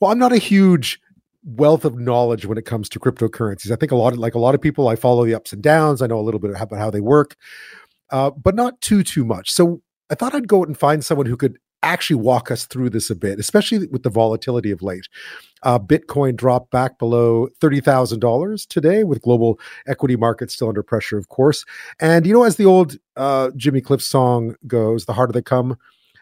Well, I'm not a huge wealth of knowledge when it comes to cryptocurrencies. I think a lot of like a lot of people, I follow the ups and downs. I know a little bit about how they work, uh, but not too too much. So I thought I'd go out and find someone who could actually walk us through this a bit, especially with the volatility of late. Uh, Bitcoin dropped back below $30,000 today with global equity markets still under pressure, of course. And, you know, as the old uh, Jimmy Cliff song goes, the harder they come,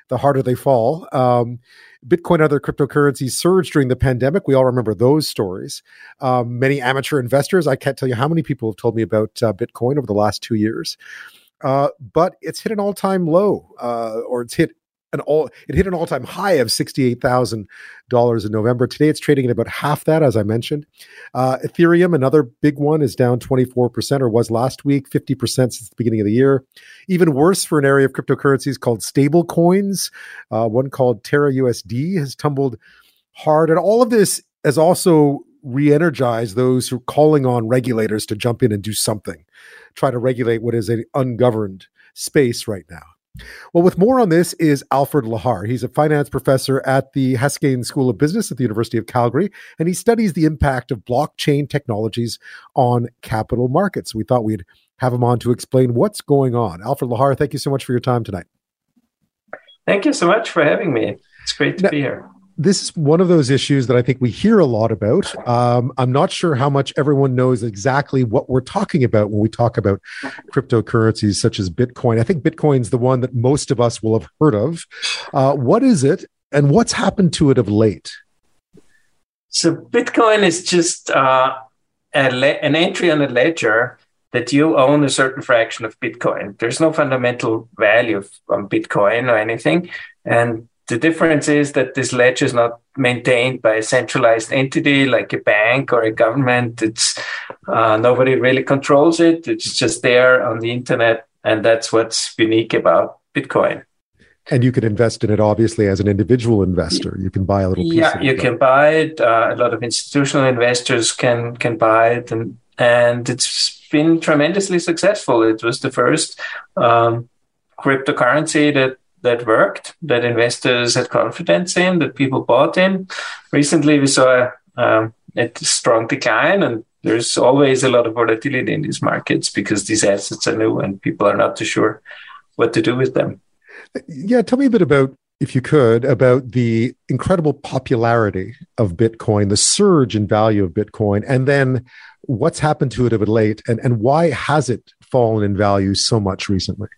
the harder they fall. Um, Bitcoin and other cryptocurrencies surged during the pandemic. We all remember those stories. Um, many amateur investors, I can't tell you how many people have told me about uh, Bitcoin over the last two years. Uh, but it's hit an all-time low, uh, or it's hit an all it hit an all-time high of $68,000 in November. Today it's trading at about half that as I mentioned. Uh, Ethereum another big one is down 24% or was last week 50% since the beginning of the year. Even worse for an area of cryptocurrencies called stable coins. Uh, one called Terra USD has tumbled hard and all of this has also re-energized those who are calling on regulators to jump in and do something. Try to regulate what is an ungoverned space right now. Well, with more on this is Alfred Lehar. He's a finance professor at the Haskayne School of Business at the University of Calgary, and he studies the impact of blockchain technologies on capital markets. We thought we'd have him on to explain what's going on. Alfred Lehar, thank you so much for your time tonight. Thank you so much for having me. It's great to now, be here this is one of those issues that I think we hear a lot about. Um, I'm not sure how much everyone knows exactly what we're talking about when we talk about cryptocurrencies such as Bitcoin. I think Bitcoin's the one that most of us will have heard of. Uh, what is it, and what's happened to it of late? So, Bitcoin is just uh, le- an entry on a ledger that you own a certain fraction of Bitcoin. There's no fundamental value on Bitcoin or anything. And the difference is that this ledger is not maintained by a centralized entity like a bank or a government. It's uh, nobody really controls it. It's just there on the internet, and that's what's unique about Bitcoin. And you can invest in it obviously as an individual investor. You can buy a little piece. Yeah, you can buy it. Uh, a lot of institutional investors can can buy it, and and it's been tremendously successful. It was the first um, cryptocurrency that that worked, that investors had confidence in, that people bought in. Recently, we saw um, a strong decline, and there's always a lot of volatility in these markets because these assets are new and people are not too sure what to do with them. Yeah, tell me a bit about, if you could, about the incredible popularity of Bitcoin, the surge in value of Bitcoin, and then what's happened to it of late, and, and why has it fallen in value so much recently?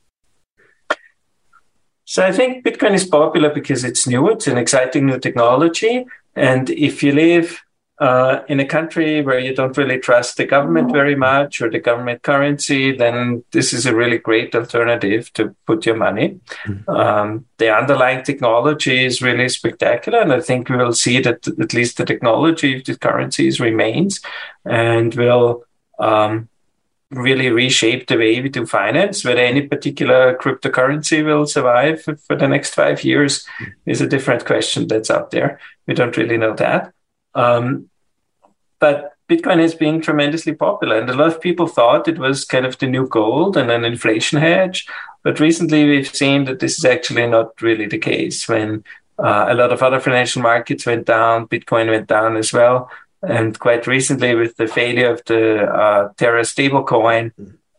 So I think Bitcoin is popular because it's new, it's an exciting new technology. And if you live uh, in a country where you don't really trust the government very much or the government currency, then this is a really great alternative to put your money. Mm-hmm. Um, the underlying technology is really spectacular. And I think we will see that at least the technology of the currencies remains and will um, really reshape the way we do finance. Whether any particular cryptocurrency will survive for the next five years is a different question that's out there. We don't really know that. Um, but Bitcoin has been tremendously popular, and a lot of people thought it was kind of the new gold and an inflation hedge. But recently, we've seen that this is actually not really the case. When uh, a lot of other financial markets went down, Bitcoin went down as well. And quite recently, with the failure of the uh, Terra stablecoin,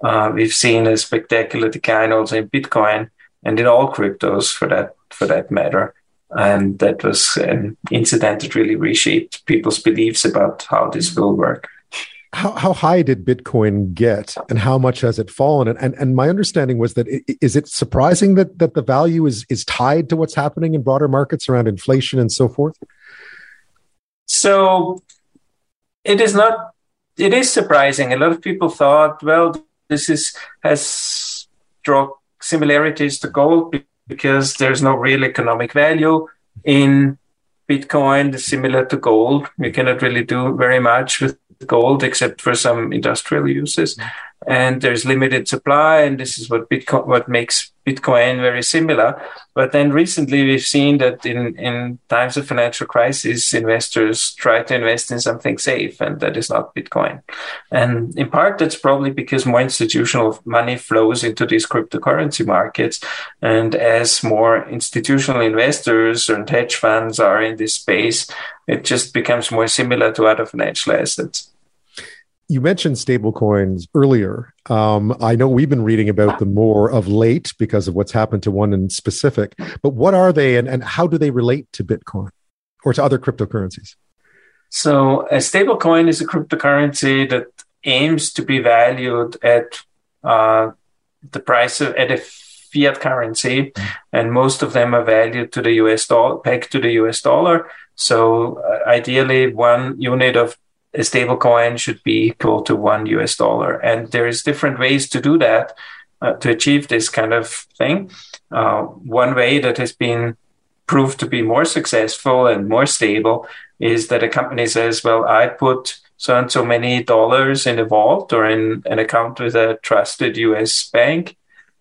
uh, we've seen a spectacular decline also in Bitcoin and in all cryptos for that for that matter. And that was an incident that really reshaped people's beliefs about how this will work. How, how high did Bitcoin get, and how much has it fallen? And and, and my understanding was that it, is it surprising that that the value is is tied to what's happening in broader markets around inflation and so forth? So it is not it is surprising. A lot of people thought well this is has draw similarities to gold because there's no real economic value in bitcoin Is similar to gold. We cannot really do very much with gold except for some industrial uses and there's limited supply, and this is what Bitcoin, what makes Bitcoin very similar. But then recently we've seen that in, in times of financial crisis, investors try to invest in something safe, and that is not Bitcoin. And in part, that's probably because more institutional money flows into these cryptocurrency markets. And as more institutional investors and hedge funds are in this space, it just becomes more similar to other financial assets you mentioned stablecoins earlier. Um, I know we've been reading about them more of late because of what's happened to one in specific. But what are they, and, and how do they relate to Bitcoin or to other cryptocurrencies? So, a stablecoin is a cryptocurrency that aims to be valued at uh, the price of at a fiat currency, and most of them are valued to the US dollar, pegged to the US dollar. So, uh, ideally, one unit of a stable coin should be equal to one US dollar. And there's different ways to do that, uh, to achieve this kind of thing. Uh, one way that has been proved to be more successful and more stable is that a company says, well, I put so and so many dollars in a vault or in an account with a trusted US bank.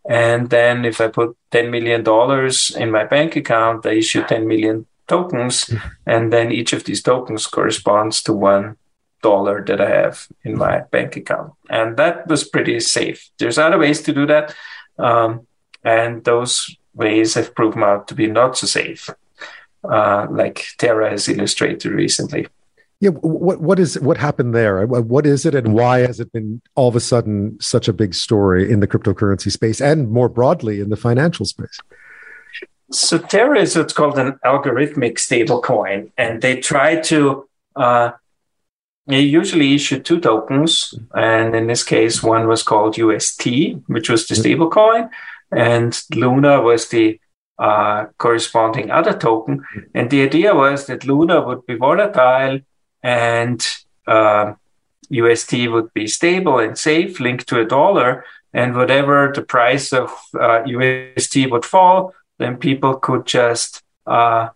And then if I put $10 million in my bank account, I issue 10 million tokens. Hmm. And then each of these tokens corresponds to one dollar that I have in my bank account. And that was pretty safe. There's other ways to do that. Um, and those ways have proven out to be not so safe, uh, like Terra has illustrated recently. Yeah, what what is what happened there? What is it, and why has it been all of a sudden such a big story in the cryptocurrency space and more broadly in the financial space? So Terra is what's called an algorithmic stablecoin, and they try to uh, you usually issue two tokens, and in this case, one was called UST, which was the stable coin, and Luna was the uh, corresponding other token. And the idea was that Luna would be volatile and uh, UST would be stable and safe, linked to a dollar. And whatever the price of uh, UST would fall, then people could just uh,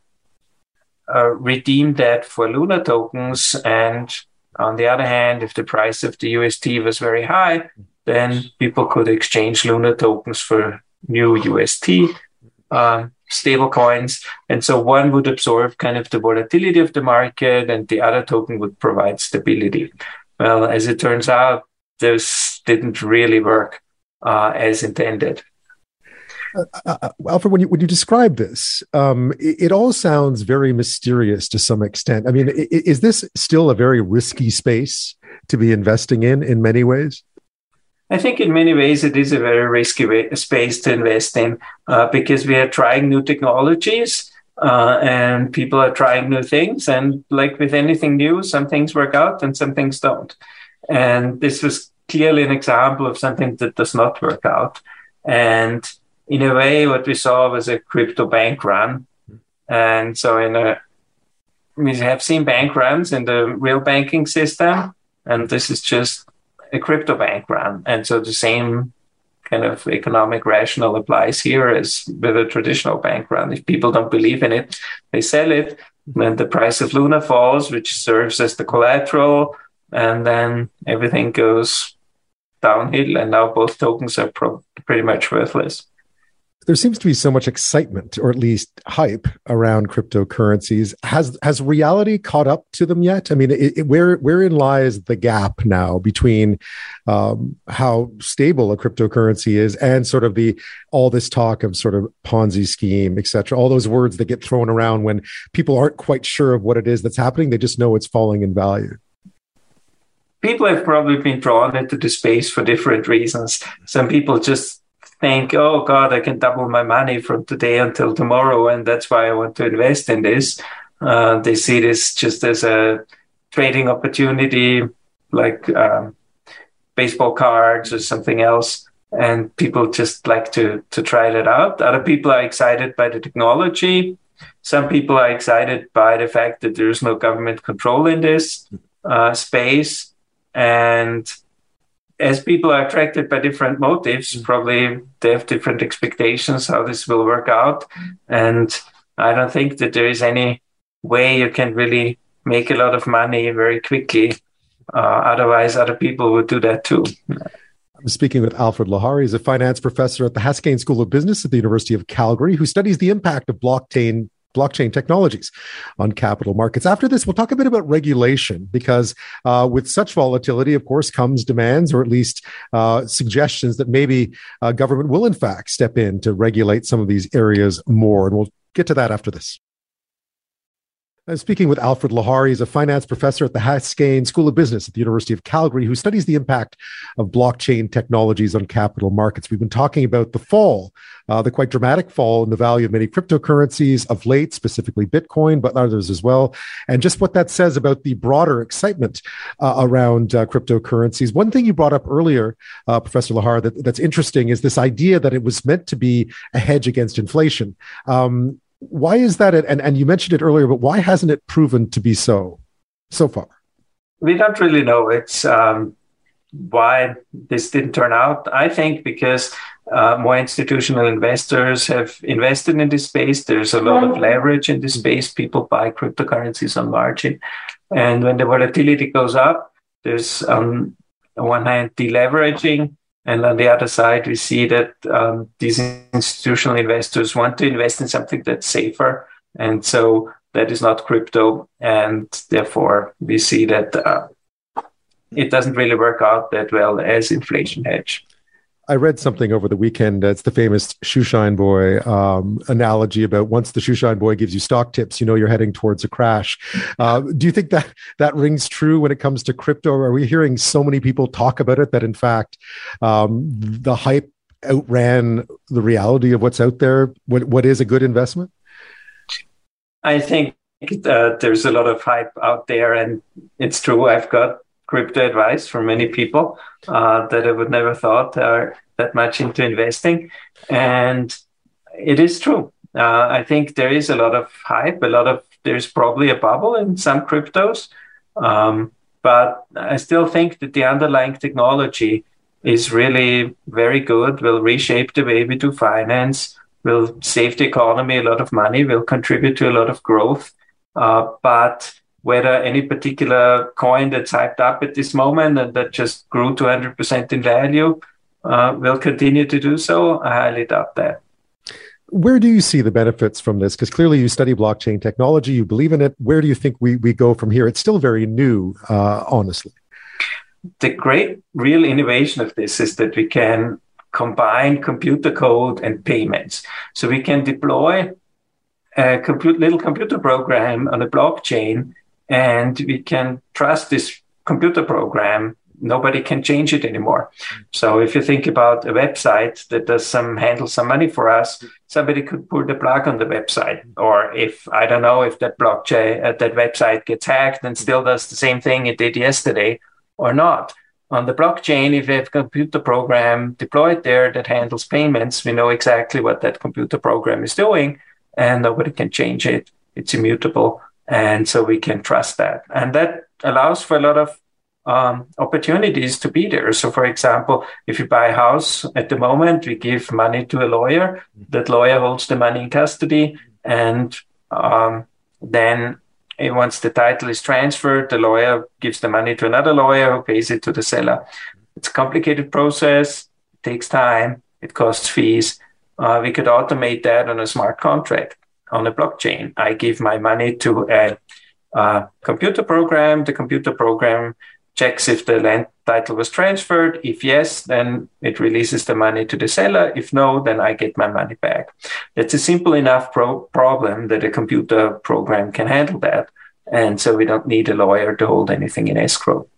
uh, redeem that for Luna tokens and on the other hand, if the price of the UST was very high, then people could exchange Luna tokens for new UST um, stable coins. And so one would absorb kind of the volatility of the market and the other token would provide stability. Well, as it turns out, this didn't really work uh, as intended. Uh, uh, uh, Alfred, when you when you describe this, um, it, it, all sounds very mysterious to some extent. I mean, is this still a very risky space to be investing in in many ways? I think in many ways it is a very risky way, space to invest in uh, because we are trying new technologies uh, and people are trying new things. And like with anything new, some things work out and some things don't. And this was clearly an example of something that does not work out. And in a way, what we saw was a crypto bank run. And so in a, we have seen bank runs in the real banking system, and this is just a crypto bank run. And so the same kind of economic rationale applies here as with a traditional bank run. If people don't believe in it, they sell it. Then the price of Luna falls, which serves as the collateral, and then everything goes downhill. And now both tokens are pro- pretty much worthless there seems to be so much excitement or at least hype around cryptocurrencies. Has has reality caught up to them yet? I mean it, it, where wherein lies the gap now between um, how stable a cryptocurrency is and sort of the all this talk of sort of ponzi scheme etc all those words that get thrown around when people aren't quite sure of what it is that's happening they just know it's falling in value. People have probably been drawn into the space for different reasons. Some people just think, oh God, I can double my money from today until tomorrow, and that's why I want to invest in this. Uh, they see this just as a trading opportunity, like um, baseball cards or something else, and people just like to to try that out. Other people are excited by the technology. Some people are excited by the fact that there is no government control in this uh, space, and as people are attracted by different motives, mm. probably they have different expectations how this will work out. And I don't think that there is any way you can really make a lot of money very quickly. Uh, otherwise, other people would do that too. I'm speaking with Alfred Lahari. He's a finance professor at the Haskayne School of Business at the University of Calgary, who studies the impact of blockchain blockchain technologies on capital markets. After this, we'll talk a bit about regulation because uh, with such volatility, of course, comes demands or at least uh, suggestions that maybe uh, government will, in fact, step in to regulate some of these areas more. And we'll get to that after this. I'm speaking with Alfred Lahari. He's a finance professor at the Haskayne School of Business at the University of Calgary, who studies the impact of blockchain technologies on capital markets. We've been talking about the fall, uh, the quite dramatic fall in the value of many cryptocurrencies of late, specifically Bitcoin, but others as well, and just what that says about the broader excitement uh, around uh, cryptocurrencies. One thing you brought up earlier, uh, Professor Lahari, that, that's interesting is this idea that it was meant to be a hedge against inflation. Um, why is that? And, and you mentioned it earlier, but why hasn't it proven to be so so far? We don't really know. It's um, why this didn't turn out. I think because uh, more institutional investors have invested in this space. There's a lot of leverage in this space. People buy cryptocurrencies on margin. And when the volatility goes up, there's um, on one hand deleveraging and on the other side, we see that um, these institutional investors want to invest in something that's safer. And so that is not crypto. And therefore, we see that uh, it doesn't really work out that well as inflation hedge. I read something over the weekend. It's the famous shoeshine boy um, analogy about once the shoeshine boy gives you stock tips, you know you're heading towards a crash. Uh, do you think that that rings true when it comes to crypto? Are we hearing so many people talk about it that in fact um, the hype outran the reality of what's out there? What what is a good investment? I think there's a lot of hype out there, and it's true. I've got crypto advice from many people uh, that I would never thought are that much into investing, and it is true. Uh, I think there is a lot of hype, a lot of there's probably a bubble in some cryptos, um, but I still think that the underlying technology is really very good. Will reshape the way we do finance. Will save the economy a lot of money. Will contribute to a lot of growth. Uh, but whether any particular coin that's hyped up at this moment and that just grew 200% in value uh, will continue to do so, I highly doubt that. Where do you see the benefits from this? Because clearly you study blockchain technology, you believe in it. Where do you think we, we go from here? It's still very new, uh, honestly. The great real innovation of this is that we can combine computer code and payments. So we can deploy a compute, little computer program on a blockchain and we can trust this computer program. Nobody can change it anymore. So if you think about a website that does some handle some money for us somebody could pull the plug on the website. Or if i don't know if that blockchain uh, that website gets hacked and still does the same thing it did yesterday or not. On the blockchain if we have a computer program deployed there that handles payments we know exactly what that computer program is doing and nobody can change it. It's immutable and so we can trust that. And that allows for a lot of um, opportunities to be there. So, for example, if you buy a house at the moment, we give money to a lawyer. That lawyer holds the money in custody. And um, then once the title is transferred, the lawyer gives the money to another lawyer who pays it to the seller. It's a complicated process, it takes time, it costs fees. Uh, we could automate that on a smart contract on a blockchain. I give my money to a, a computer program. The computer program checks if the land title was transferred. If yes, then it releases the money to the seller. If no, then I get my money back. That's a simple enough pro- problem that a computer program can handle that. And so we don't need a lawyer to hold anything in escrow.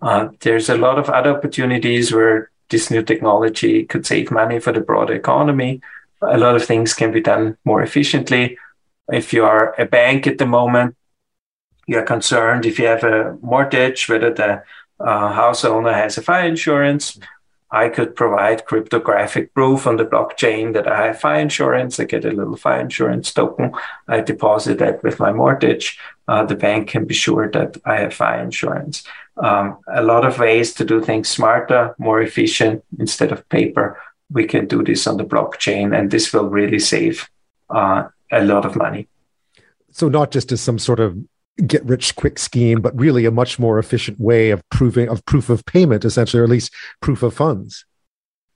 Uh, there's a lot of other opportunities where this new technology could save money for the broader economy a lot of things can be done more efficiently. If you are a bank at the moment, you're concerned if you have a mortgage, whether the uh, house owner has a fire insurance. I could provide cryptographic proof on the blockchain that I have fire insurance. I get a little fire insurance token. I deposit that with my mortgage. Uh, the bank can be sure that I have fire insurance. Um, a lot of ways to do things smarter, more efficient instead of paper we can do this on the blockchain, and this will really save uh, a lot of money. So, not just as some sort of get rich quick scheme, but really a much more efficient way of proving of proof of payment, essentially, or at least proof of funds.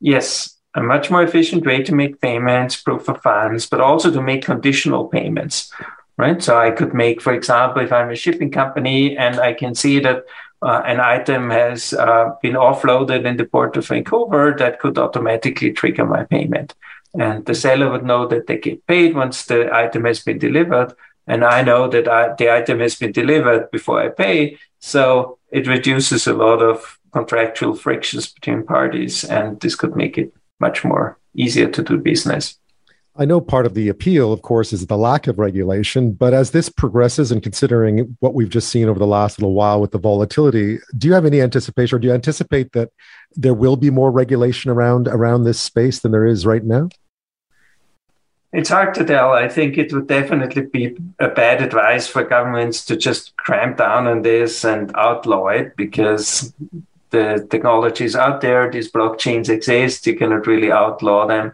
yes, a much more efficient way to make payments, proof of funds, but also to make conditional payments, right? So I could make, for example, if I'm a shipping company and I can see that uh, an item has uh, been offloaded in the port of Vancouver, that could automatically trigger my payment. And the seller would know that they get paid once the item has been delivered. And I know that I, the item has been delivered before I pay. So it reduces a lot of contractual frictions between parties. And this could make it much more easier to do business. I know part of the appeal, of course, is the lack of regulation. But as this progresses and considering what we've just seen over the last little while with the volatility, do you have any anticipation or do you anticipate that there will be more regulation around around this space than there is right now? It's hard to tell. I think it would definitely be a bad advice for governments to just cramp down on this and outlaw it because the technology is out there. These blockchains exist. You cannot really outlaw them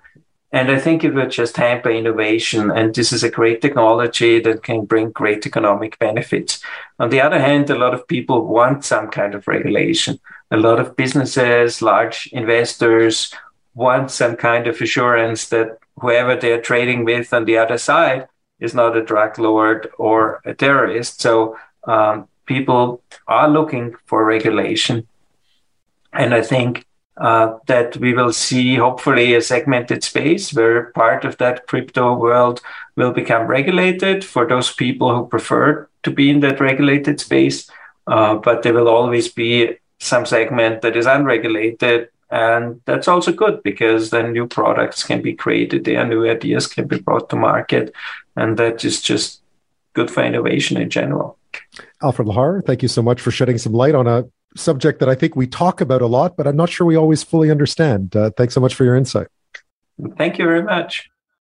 and I think it would just hamper innovation. And this is a great technology that can bring great economic benefits. On the other hand, a lot of people want some kind of regulation. A lot of businesses, large investors want some kind of assurance that whoever they're trading with on the other side is not a drug lord or a terrorist. So um, people are looking for regulation. And I think uh, that we will see hopefully a segmented space where part of that crypto world will become regulated for those people who prefer to be in that regulated space. Uh, but there will always be some segment that is unregulated. And that's also good because then new products can be created there, new ideas can be brought to market. And that is just good for innovation in general. Alfred Lehar, thank you so much for shedding some light on a subject that I think we talk about a lot, but I'm not sure we always fully understand. Uh, thanks so much for your insight. Thank you very much.